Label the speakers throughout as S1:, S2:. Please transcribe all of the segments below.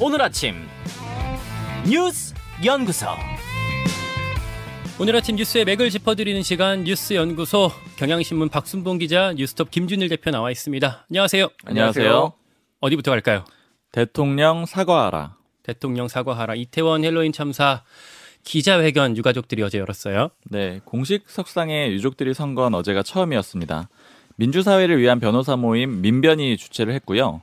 S1: 오늘 아침 뉴스 연구소
S2: 오늘 아침 뉴스의 맥을 짚어드리는 시간 뉴스 연구소 경향신문 박순봉 기자 뉴스톱 김준일 대표 나와 있습니다. 안녕하세요.
S3: 안녕하세요.
S2: 어디부터 갈까요?
S3: 대통령 사과하라.
S2: 대통령 사과하라. 이태원 핼러윈 참사 기자회견 유가족들이 어제 열었어요.
S3: 네, 공식 석상에 유족들이 선 건 어제가 처음이었습니다. 민주사회를 위한 변호사 모임 민변이 주최를 했고요.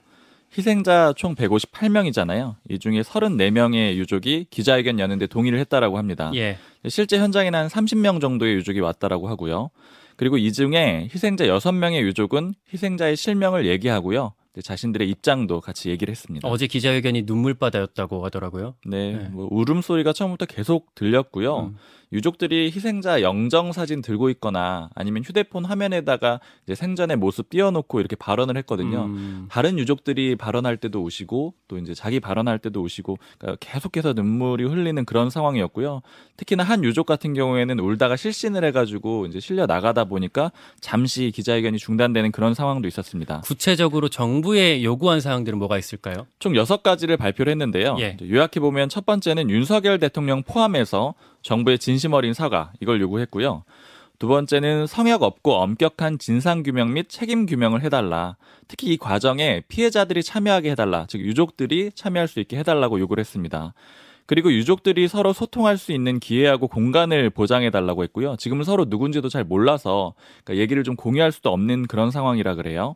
S3: 희생자 총 158명이잖아요. 이 중에 34명의 유족이 기자회견 여는데 동의를 했다라고 합니다.
S2: 예.
S3: 실제 현장에는 한 30명 정도의 유족이 왔다라고 하고요. 그리고 이 중에 희생자 6명의 유족은 희생자의 실명을 얘기하고요. 자신들의 입장도 같이 얘기를 했습니다.
S2: 어제 기자회견이 눈물바다였다고 하더라고요.
S3: 네,
S2: 네.
S3: 뭐 울음소리가 처음부터 계속 들렸고요.
S2: 음.
S3: 유족들이 희생자 영정 사진 들고 있거나 아니면 휴대폰 화면에다가 이제 생전의 모습 띄워놓고 이렇게 발언을 했거든요.
S2: 음.
S3: 다른 유족들이 발언할 때도 우시고 또 이제 자기 발언할 때도 우시고 그러니까 계속해서 눈물이 흘리는 그런 상황이었고요. 특히나 한 유족 같은 경우에는 울다가 실신을 해가지고 이제 실려 나가다 보니까 잠시 기자회견이 중단되는 그런 상황도 있었습니다.
S2: 구체적으로 정부에 요구한 사항들은 뭐가 있을까요?
S3: 총 여섯 가지를 발표를 했는데요.
S2: 예.
S3: 요약해 보면 첫 번째는 윤석열 대통령 포함해서 정부의 진심 어린 사과 이걸 요구했고요. 두 번째는 성역 없고 엄격한 진상 규명 및 책임 규명을 해달라. 특히 이 과정에 피해자들이 참여하게 해달라. 즉 유족들이 참여할 수 있게 해달라고 요구를 했습니다. 그리고 유족들이 서로 소통할 수 있는 기회하고 공간을 보장해 달라고 했고요. 지금 서로 누군지도 잘 몰라서 그러니까 얘기를 좀 공유할 수도 없는 그런 상황이라 그래요.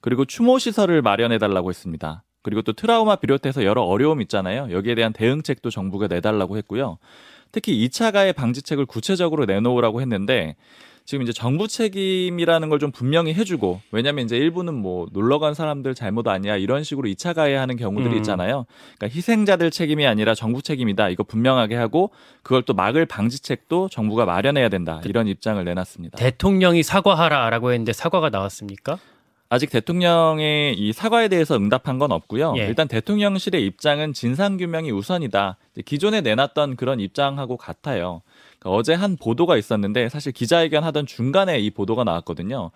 S3: 그리고 추모 시설을 마련해 달라고 했습니다. 그리고 또 트라우마 비롯해서 여러 어려움 있잖아요. 여기에 대한 대응책도 정부가 내달라고 했고요. 특히 2차 가해 방지책을 구체적으로 내놓으라고 했는데 지금 이제 정부 책임이라는 걸 좀 분명히 해주고 왜냐하면 이제 일부는 뭐 놀러 간 사람들 잘못 아니야 이런 식으로 2차 가해하는 경우들이
S2: 음.
S3: 있잖아요. 그러니까 희생자들 책임이 아니라 정부 책임이다 이거 분명하게 하고 그걸 또 막을 방지책도 정부가 마련해야 된다 이런 입장을 내놨습니다.
S2: 대통령이 사과하라라고 했는데 사과가 나왔습니까?
S3: 아직 대통령의 이 사과에 대해서 응답한 건 없고요.
S2: 예.
S3: 일단 대통령실의 입장은 진상 규명이 우선이다. 기존에 내놨던 그런 입장하고 같아요. 그러니까 어제 한 보도가 있었는데 사실 기자회견 하던 중간에 이 보도가 나왔거든요.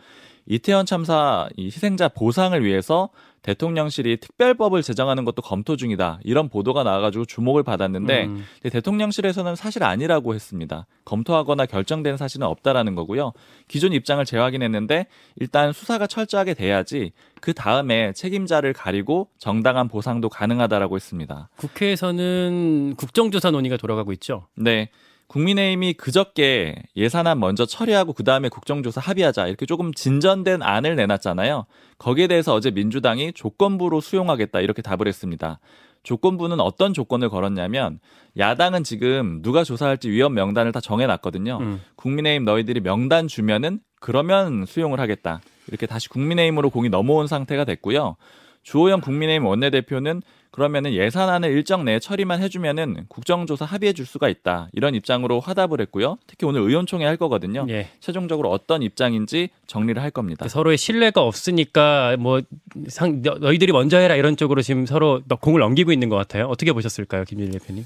S3: 이태원 참사 이 희생자 보상을 위해서 대통령실이 특별법을 제정하는 것도 검토 중이다. 이런 보도가 나와가지고 주목을 받았는데
S2: 음.
S3: 대통령실에서는 사실 아니라고 했습니다. 검토하거나 결정된 사실은 없다라는 거고요. 기존 입장을 재확인했는데 일단 수사가 철저하게 돼야지 그 다음에 책임자를 가리고 정당한 보상도 가능하다라고 했습니다.
S2: 국회에서는 국정조사 논의가 돌아가고 있죠.
S3: 네. 국민의힘이 그저께 예산안 먼저 처리하고 그 다음에 국정조사 합의하자 이렇게 조금 진전된 안을 내놨잖아요. 거기에 대해서 어제 민주당이 조건부로 수용하겠다 이렇게 답을 했습니다. 조건부는 어떤 조건을 걸었냐면 야당은 지금 누가 조사할지 위원 명단을 다 정해놨거든요.
S2: 음.
S3: 국민의힘 너희들이 명단 주면은 그러면 수용을 하겠다. 이렇게 다시 국민의힘으로 공이 넘어온 상태가 됐고요. 주호영 국민의힘 원내대표는 그러면은 예산안을 일정 내에 처리만 해주면은 국정조사 합의해 줄 수가 있다. 이런 입장으로 화답을 했고요. 특히 오늘 의원총회 할 거거든요.
S2: 예.
S3: 최종적으로 어떤 입장인지 정리를 할 겁니다.
S2: 서로의 신뢰가 없으니까 뭐 상, 너, 너희들이 먼저 해라 이런 쪽으로 지금 서로 공을 넘기고 있는 것 같아요. 어떻게 보셨을까요, 김준일 대표님?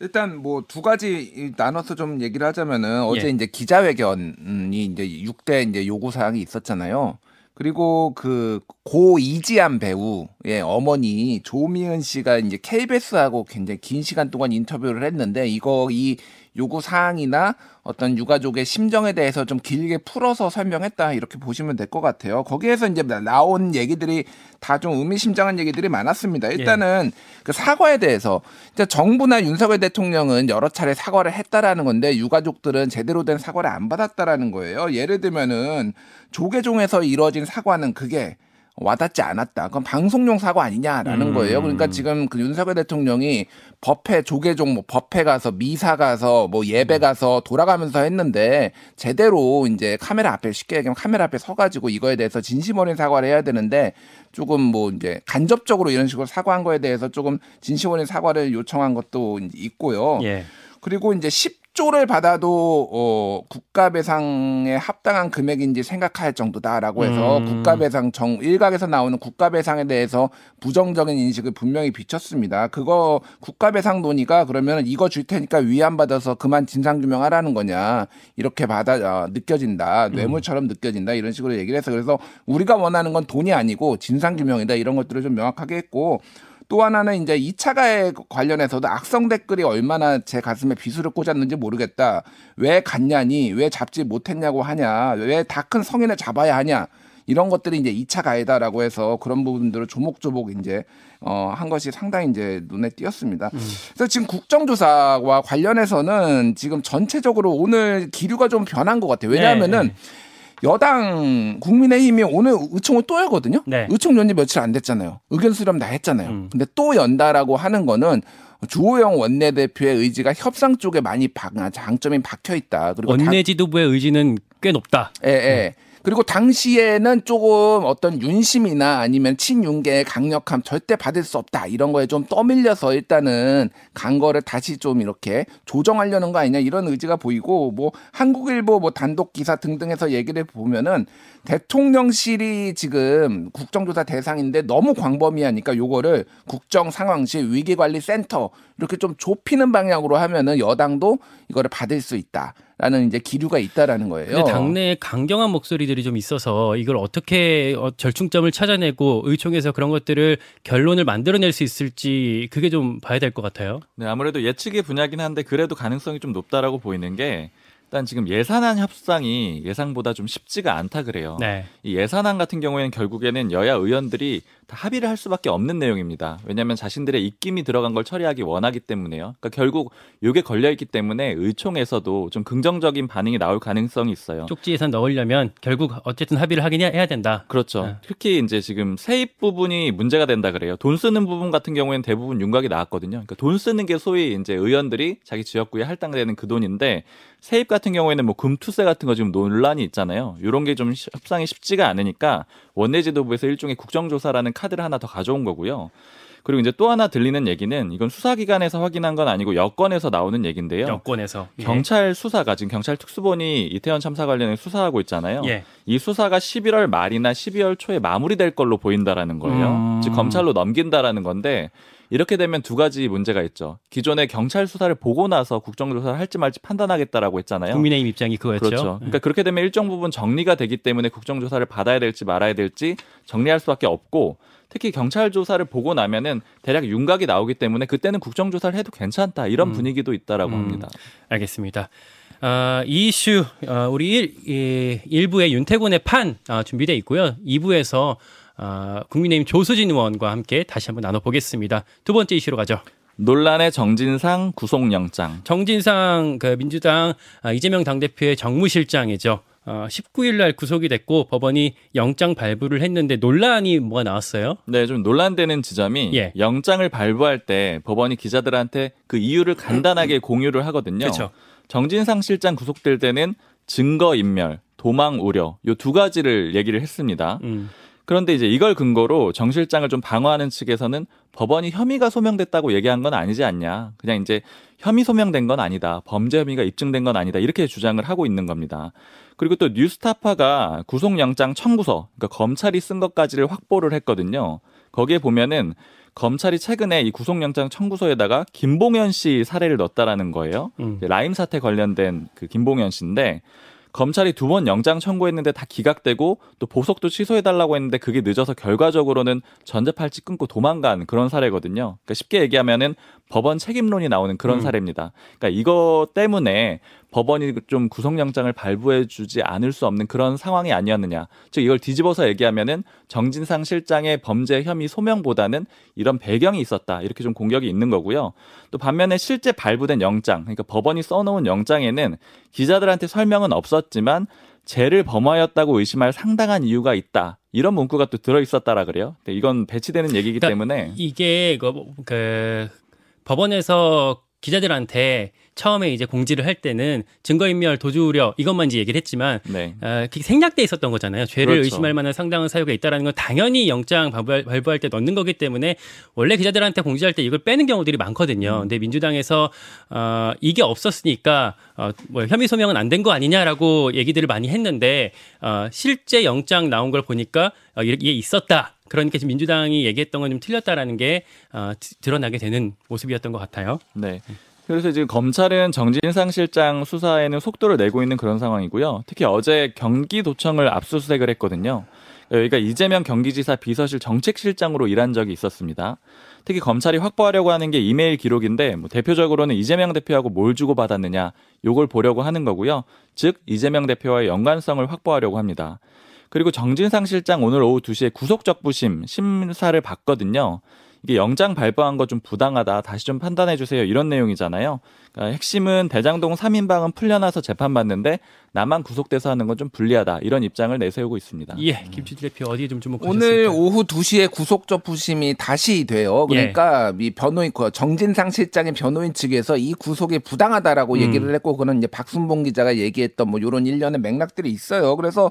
S4: 일단 뭐 두 가지 나눠서 좀 얘기를 하자면은 어제
S2: 예.
S4: 이제 기자회견이 이제 6대 이제 요구 사항이 있었잖아요. 그리고 그 고 이지한 배우의 어머니 조미은 씨가 이제 KBS하고 굉장히 긴 시간 동안 인터뷰를 했는데 이거 이 요구 사항이나 어떤 유가족의 심정에 대해서 좀 길게 풀어서 설명했다 이렇게 보시면 될 것 같아요. 거기에서 이제 나온 얘기들이 다 좀 의미심장한 얘기들이 많았습니다. 일단은 그 사과에 대해서 진짜 정부나 윤석열 대통령은 여러 차례 사과를 했다라는 건데 유가족들은 제대로 된 사과를 안 받았다라는 거예요. 예를 들면은 조계종에서 이루어진 사과는 그게 와닿지 않았다. 그건 방송용 사과 아니냐라는
S2: 음.
S4: 거예요. 그러니까 지금 그 윤석열 대통령이 법회 조계종 뭐 법회 가서 미사 가서 뭐 예배 가서 돌아가면서 했는데 제대로 이제 카메라 앞에 쉽게 얘기하면 카메라 앞에 서가지고 이거에 대해서 진심 어린 사과를 해야 되는데 조금 뭐 이제 간접적으로 이런 식으로 사과한 거에 대해서 조금 진심 어린 사과를 요청한 것도 있고요.
S2: 예.
S4: 그리고 이제 10 조를 받아도 어 국가 배상에 합당한 금액인지 생각할 정도다라고 해서
S2: 음.
S4: 국가 배상 정 일각에서 나오는 국가 배상에 대해서 부정적인 인식을 분명히 비쳤습니다. 그거 국가 배상 논의가 그러면 이거 줄 테니까 위안 받아서 그만 진상 규명하라는 거냐. 이렇게 받아 어, 느껴진다. 뇌물처럼 느껴진다. 이런 식으로 얘기를 해서 그래서 우리가 원하는 건 돈이 아니고 진상 규명이다. 이런 것들을 좀 명확하게 했고 또 하나는 이제 2차 가해 관련해서도 악성 댓글이 얼마나 제 가슴에 비수를 꽂았는지 모르겠다. 왜 갔냐니? 왜 잡지 못했냐고 하냐? 왜 다 큰 성인을 잡아야 하냐? 이런 것들이 이제 2차 가해다라고 해서 그런 부분들을 조목조목 이제 어, 한 것이 상당히 이제 눈에 띄었습니다. 그래서 지금 국정조사와 관련해서는 지금 전체적으로 오늘 기류가 좀 변한 것 같아요. 왜냐하면은
S2: 네.
S4: 여당 국민의힘이 오늘 의총을 또 열거든요.
S2: 네.
S4: 의총 연지 며칠 안 됐잖아요. 의견 수렴 다 했잖아요.
S2: 음.
S4: 근데 또 연다라고 하는 거는 주호영 원내대표의 의지가 협상 쪽에 많이 박, 장점이 박혀 있다. 그리고 당-
S2: 원내 지도부의 의지는 꽤 높다.
S4: 예, 예. 그리고 당시에는 조금 어떤 윤심이나 아니면 친윤계의 강력함 절대 받을 수 없다. 이런 거에 좀 떠밀려서 일단은 간 거를 다시 좀 이렇게 조정하려는 거 아니냐 이런 의지가 보이고 뭐 한국일보 뭐 단독 기사 등등해서 얘기를 보면은 대통령실이 지금 국정조사 대상인데 너무 광범위하니까 요거를 국정 상황실 위기관리센터 이렇게 좀 좁히는 방향으로 하면은 여당도 이거를 받을 수 있다라는 이제 기류가 있다라는 거예요.
S2: 당내에 강경한 목소리들이 좀 있어서 이걸 어떻게 어, 절충점을 찾아내고 의총에서 그런 것들을 결론을 만들어낼 수 있을지 그게 좀 봐야 될 것 같아요.
S3: 네, 아무래도 예측의 분야긴 한데 그래도 가능성이 좀 높다라고 보이는 게 일단 지금 예산안 협상이 예상보다 좀 쉽지가 않다 그래요.
S2: 네.
S3: 이 예산안 같은 경우에는 결국에는 여야 의원들이 다 합의를 할 수밖에 없는 내용입니다. 왜냐하면 자신들의 입김이 들어간 걸 처리하기 원하기 때문에요. 그러니까 결국 이게 걸려 있기 때문에 의총에서도 좀 긍정적인 반응이 나올 가능성이 있어요.
S2: 쪽지 예산 넣으려면 결국 어쨌든 합의를 하긴 해야, 해야 된다.
S3: 그렇죠.
S2: 네.
S3: 특히 이제 지금 세입 부분이 문제가 된다 그래요. 돈 쓰는 부분 같은 경우에는 대부분 윤곽이 나왔거든요. 그러니까 돈 쓰는 게 소위 이제 의원들이 자기 지역구에 할당되는 그 돈인데 세입 같은 경우에는 뭐 금투세 같은 거 지금 논란이 있잖아요. 이런 게 좀 협상이 쉽지가 않으니까 원내 지도부에서 일종의 국정조사라는 카드를 하나 더 가져온 거고요. 그리고 이제 또 하나 들리는 얘기는 이건 수사기관에서 확인한 건 아니고 여권에서 나오는 얘기인데요.
S2: 여권에서 예.
S3: 경찰 수사가 지금 경찰 특수본이 이태원 참사 관련해 수사하고 있잖아요.
S2: 예.
S3: 이 수사가 11월 말이나 12월 초에 마무리될 걸로 보인다라는 거예요.
S2: 음.
S3: 즉 검찰로 넘긴다라는 건데 이렇게 되면 두 가지 문제가 있죠. 기존에 경찰 수사를 보고 나서 국정조사를 할지 말지 판단하겠다라고 했잖아요.
S2: 국민의힘 입장이 그거였죠.
S3: 그렇죠. 그러니까 그렇게 되면 일정 부분 정리가 되기 때문에 국정조사를 받아야 될지 말아야 될지 정리할 수밖에 없고 특히 경찰 조사를 보고 나면은 대략 윤곽이 나오기 때문에 그때는 국정조사를 해도 괜찮다 이런
S2: 음.
S3: 분위기도 있다라고
S2: 음.
S3: 합니다.
S2: 알겠습니다. 아, 이 이슈 어, 우리 일, 이, 일부의 윤태곤의 판 아, 준비돼 있고요. 2부에서 아, 국민의힘 조수진 의원과 함께 다시 한번 나눠보겠습니다. 두 번째 이슈로 가죠.
S3: 논란의 정진상 구속영장.
S2: 정진상 그 민주당 아, 이재명 당대표의 정무실장이죠. 어, 19일 날 구속이 됐고 법원이 영장 발부를 했는데 논란이 뭐가 나왔어요?
S3: 네, 좀 논란되는 지점이
S2: 예.
S3: 영장을 발부할 때 법원이 기자들한테 그 이유를 간단하게 공유를 하거든요.
S2: 그렇죠.
S3: 정진상 실장 구속될 때는 증거 인멸, 도망 우려 요 두 가지를 얘기를 했습니다.
S2: 음.
S3: 그런데 이제 이걸 근거로 정 실장을 좀 방어하는 측에서는 법원이 혐의가 소명됐다고 얘기한 건 아니지 않냐. 그냥 이제 혐의 소명된 건 아니다. 범죄 혐의가 입증된 건 아니다. 이렇게 주장을 하고 있는 겁니다. 그리고 또 뉴스타파가 구속영장 청구서, 그러니까 검찰이 쓴 것까지를 확보를 했거든요. 거기에 보면은 검찰이 최근에 이 구속영장 청구서에다가 김봉현 씨 사례를 넣었다라는 거예요.
S2: 음.
S3: 라임 사태 관련된 그 김봉현 씨인데 검찰이 두 번 영장 청구했는데 다 기각되고 또 보석도 취소해달라고 했는데 그게 늦어서 결과적으로는 전자팔찌 끊고 도망간 그런 사례거든요. 그러니까 쉽게 얘기하면은 법원 책임론이 나오는 그런
S2: 음.
S3: 사례입니다. 그러니까 이거 때문에 법원이 좀 구속영장을 발부해 주지 않을 수 없는 그런 상황이 아니었느냐. 즉 이걸 뒤집어서 얘기하면은 정진상 실장의 범죄 혐의 소명보다는 이런 배경이 있었다. 이렇게 좀 공격이 있는 거고요. 또 반면에 실제 발부된 영장, 그러니까 법원이 써놓은 영장에는 기자들한테 설명은 없었지만 죄를 범하였다고 의심할 상당한 이유가 있다. 이런 문구가 또 들어 있었다라 그래요. 근데 이건 배치되는 얘기이기
S2: 그러니까
S3: 때문에
S2: 이게 그, 그 법원에서 기자들한테 처음에 이제 공지를 할 때는 증거인멸 도주 우려 이것만 이제 얘기를 했지만
S3: 네.
S2: 어, 생략돼 있었던 거잖아요. 죄를
S3: 그렇죠.
S2: 의심할 만한 상당한 사유가 있다라는 건 당연히 영장 발부할, 발부할 때 넣는 거기 때문에 원래 기자들한테 공지할 때 이걸 빼는 경우들이 많거든요. 근데 민주당에서 어, 이게 없었으니까 어, 뭐 혐의 소명은 안 된 거 아니냐라고 얘기들을 많이 했는데 어, 실제 영장 나온 걸 보니까 어, 이게 있었다. 그러니까 지금 민주당이 얘기했던 건 좀 틀렸다라는 게 어, 드- 드러나게 되는 모습이었던 것 같아요.
S3: 네. 그래서 지금 검찰은 정진상 실장 수사에는 속도를 내고 있는 그런 상황이고요. 특히 어제 경기도청을 압수수색을 했거든요. 여기가 이재명 경기지사 비서실 정책실장으로 일한 적이 있었습니다. 특히 검찰이 확보하려고 하는 게 이메일 기록인데 뭐 대표적으로는 이재명 대표하고 뭘 주고 받았느냐 요걸 보려고 하는 거고요. 즉 이재명 대표와의 연관성을 확보하려고 합니다. 그리고 정진상 실장 오늘 오후 2시에 구속적부심 심사를 받거든요. 이게 영장 발부한 거 좀 부당하다. 다시 좀 판단해 주세요. 이런 내용이잖아요. 그러니까 핵심은 대장동 3인방은 풀려나서 재판받는데 나만 구속돼서 하는 건 좀 불리하다. 이런 입장을 내세우고 있습니다.
S2: 예, 김준일 대표 어디에 좀 주목하셨습니까?
S4: 오늘 오후 2시에 구속 적 부심이 다시 돼요. 그러니까 이 변호인 그 정진상 실장의 변호인 측에서 이 구속이 부당하다라고
S2: 음.
S4: 얘기를 했고 그는 이제 박순봉 기자가 얘기했던 뭐 이런 일련의 맥락들이 있어요. 그래서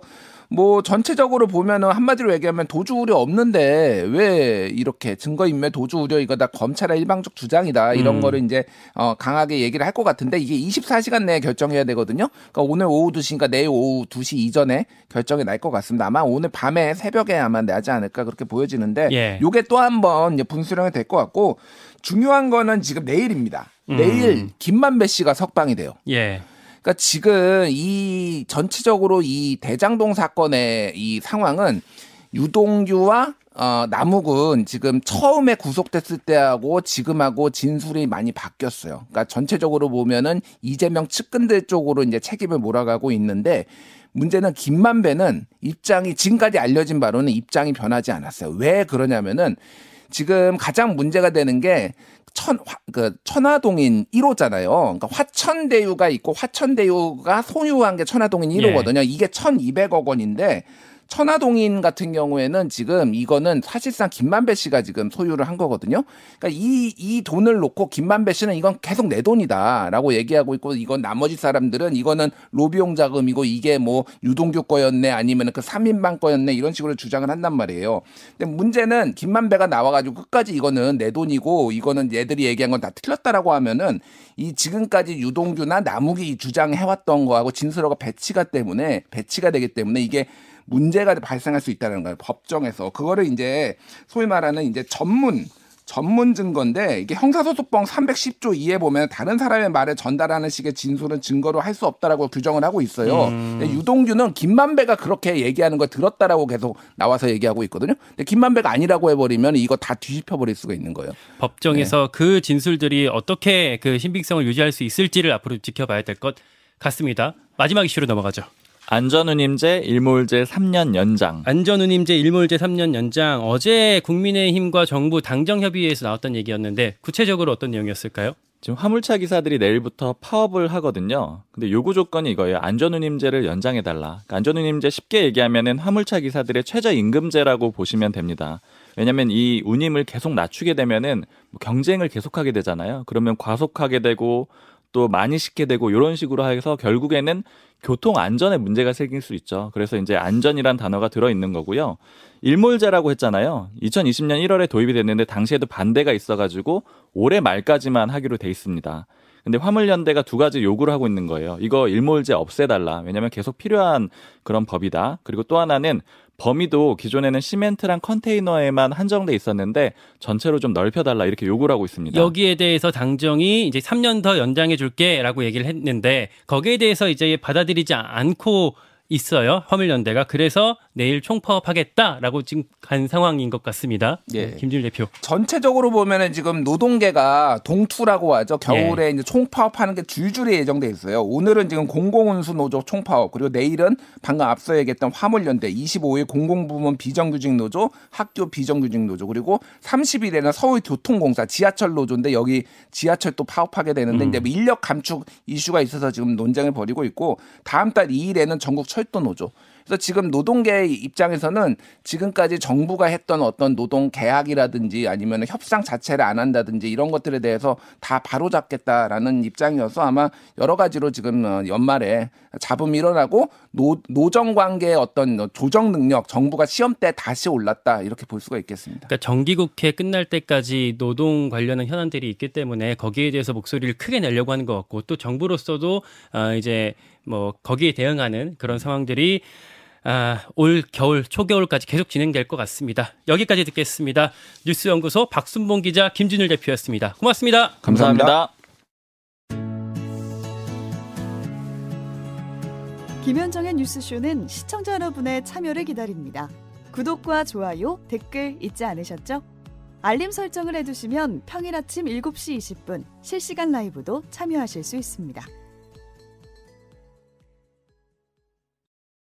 S4: 뭐 전체적으로 보면은 한마디로 얘기하면 도주 우려 없는데 왜 이렇게 증거 인멸 도주 우려 이거 다 검찰의 일방적 주장이다 이런
S2: 음.
S4: 거를 이제 어 강하게 얘기 를 할 것 같은데 이게 24시간 내에 결정해야 되거든요. 그러니까 오늘 오후 2시니까 내일 오후 2시 이전에 결정이 날 것 같습니다. 아마 오늘 밤에 새벽에 아마 나지 않을까 그렇게 보여지는데
S2: 예.
S4: 요게 또 한 번 분수령이 될 것 같고 중요한 거는 지금 내일입니다.
S2: 음.
S4: 내일 김만배 씨가 석방이 돼요.
S2: 예.
S4: 그러니까 지금 이 전체적으로 이 대장동 사건의 이 상황은 유동규와 어, 남욱은 지금 처음에 구속됐을 때하고 지금하고 진술이 많이 바뀌었어요. 그러니까 전체적으로 보면은 이재명 측근들 쪽으로 이제 책임을 몰아가고 있는데 문제는 김만배는 입장이 지금까지 알려진 바로는 입장이 변하지 않았어요. 왜 그러냐면은 지금 가장 문제가 되는 게 천, 화, 그, 천화동인 1호잖아요. 그러니까 화천대유가 있고 화천대유가 소유한 게 천화동인 1호거든요. 이게 1200억 원인데 천화동인 같은 경우에는 지금 이거는 사실상 김만배 씨가 지금 소유를 한 거거든요. 그러니까 이, 이 돈을 놓고 김만배 씨는 이건 계속 내 돈이다라고 얘기하고 있고 이건 나머지 사람들은 이거는 로비용 자금이고 이게 뭐 유동규 거였네 아니면 그 3인방 거였네 이런 식으로 주장을 한단 말이에요. 근데 문제는 김만배가 나와가지고 끝까지 이거는 내 돈이고 이거는 얘들이 얘기한 건 다 틀렸다라고 하면은 이 지금까지 유동규나 남욱이 주장해왔던 거하고 진술하고 배치가 때문에 배치가 되기 때문에 이게 문제가 발생할 수 있다는 거예요. 법정에서. 그거를 이제 소위 말하는 이제 전문 전문 증거인데 이게 형사소송법 310조 2에 보면 다른 사람의 말을 전달하는 식의 진술은 증거로 할 수 없다라고 규정을 하고 있어요. 근데 유동규는 김만배가 그렇게 얘기하는 걸 들었다라고 계속 나와서 얘기하고 있거든요. 근데 김만배가 아니라고 해버리면 이거 다 뒤집혀 버릴 수가 있는 거예요.
S2: 법정에서 그 진술들이 어떻게 그 신빙성을 유지할 수 있을지를 앞으로 지켜봐야 될 것 같습니다. 마지막 이슈로 넘어가죠.
S3: 안전운임제 일몰제 3년 연장.
S2: 안전운임제 일몰제 3년 연장 어제 국민의힘과 정부 당정협의회에서 나왔던 얘기였는데 구체적으로 어떤 내용이었을까요?
S3: 지금 화물차 기사들이 내일부터 파업을 하거든요. 근데 요구 조건이 이거예요. 안전운임제를 연장해달라. 그러니까 안전운임제 쉽게 얘기하면은 화물차 기사들의 최저임금제라고 보시면 됩니다. 왜냐하면 이 운임을 계속 낮추게 되면은 뭐 경쟁을 계속하게 되잖아요. 그러면 과속하게 되고 또 많이 싣게 되고 이런 식으로 해서 결국에는 교통 안전에 문제가 생길 수 있죠. 그래서 이제 안전이란 단어가 들어 있는 거고요. 일몰제라고 했잖아요. 2020년 1월에 도입이 됐는데 당시에도 반대가 있어가지고 올해 말까지만 하기로 돼 있습니다. 근데 화물연대가 두 가지 요구를 하고 있는 거예요. 이거 일몰제 없애달라. 왜냐하면 계속 필요한 그런 법이다. 그리고 또 하나는 범위도 기존에는 시멘트랑 컨테이너에만 한정돼 있었는데 전체로 좀 넓혀달라 이렇게 요구를 하고 있습니다.
S2: 여기에 대해서 당정이 이제 3년 더 연장해 줄게라고 얘기를 했는데 거기에 대해서 이제 받아들이지 않고 있어요. 화물연대가 그래서 내일 총파업하겠다라고 지금 간 상황인 것 같습니다.
S4: 예.
S2: 김준일 대표.
S4: 전체적으로 보면은 지금 노동계가 동투라고 하죠. 겨울에 이제 총파업하는 게 줄줄이 예정돼 있어요. 오늘은 지금 공공운수 노조 총파업 그리고 내일은 방금 앞서 얘기했던 화물연대 25일 공공부문 비정규직 노조 학교 비정규직 노조 그리고 30일에는 서울교통공사 지하철 노조인데 여기 지하철 또 파업하게 되는데 이제 뭐 인력 감축 이슈가 있어서 지금 논쟁을 벌이고 있고 다음 달 2일에는 전국 철도 노조 그래서 지금 노동계 입장에서는 지금까지 정부가 했던 어떤 노동 계약이라든지 아니면 협상 자체를 안 한다든지 이런 것들에 대해서 다 바로잡겠다라는 입장이어서 아마 여러 가지로 지금 어, 연말에 잡음이 일어나고 노, 노정 관계의 어떤 조정 능력 정부가 시험대 다시 올랐다 이렇게 볼 수가 있겠습니다.
S2: 그러니까 정기국회 끝날 때까지 노동 관련한 현안들이 있기 때문에 거기에 대해서 목소리를 크게 내려고 하는 것 같고 또 정부로서도 아, 이제 뭐 거기에 대응하는 그런 상황들이 아, 올 겨울 초겨울까지 계속 진행될 것 같습니다. 여기까지 듣겠습니다. 뉴스연구소 박순봉 기자 김준일 대표였습니다. 고맙습니다.
S3: 감사합니다.
S5: 김현정의 뉴스쇼는 시청자 여러분의 참여를 기다립니다. 구독과 좋아요, 댓글 잊지 않으셨죠? 알림 설정을 해두시면 평일 아침 7시 20분 실시간 라이브도 참여하실 수 있습니다.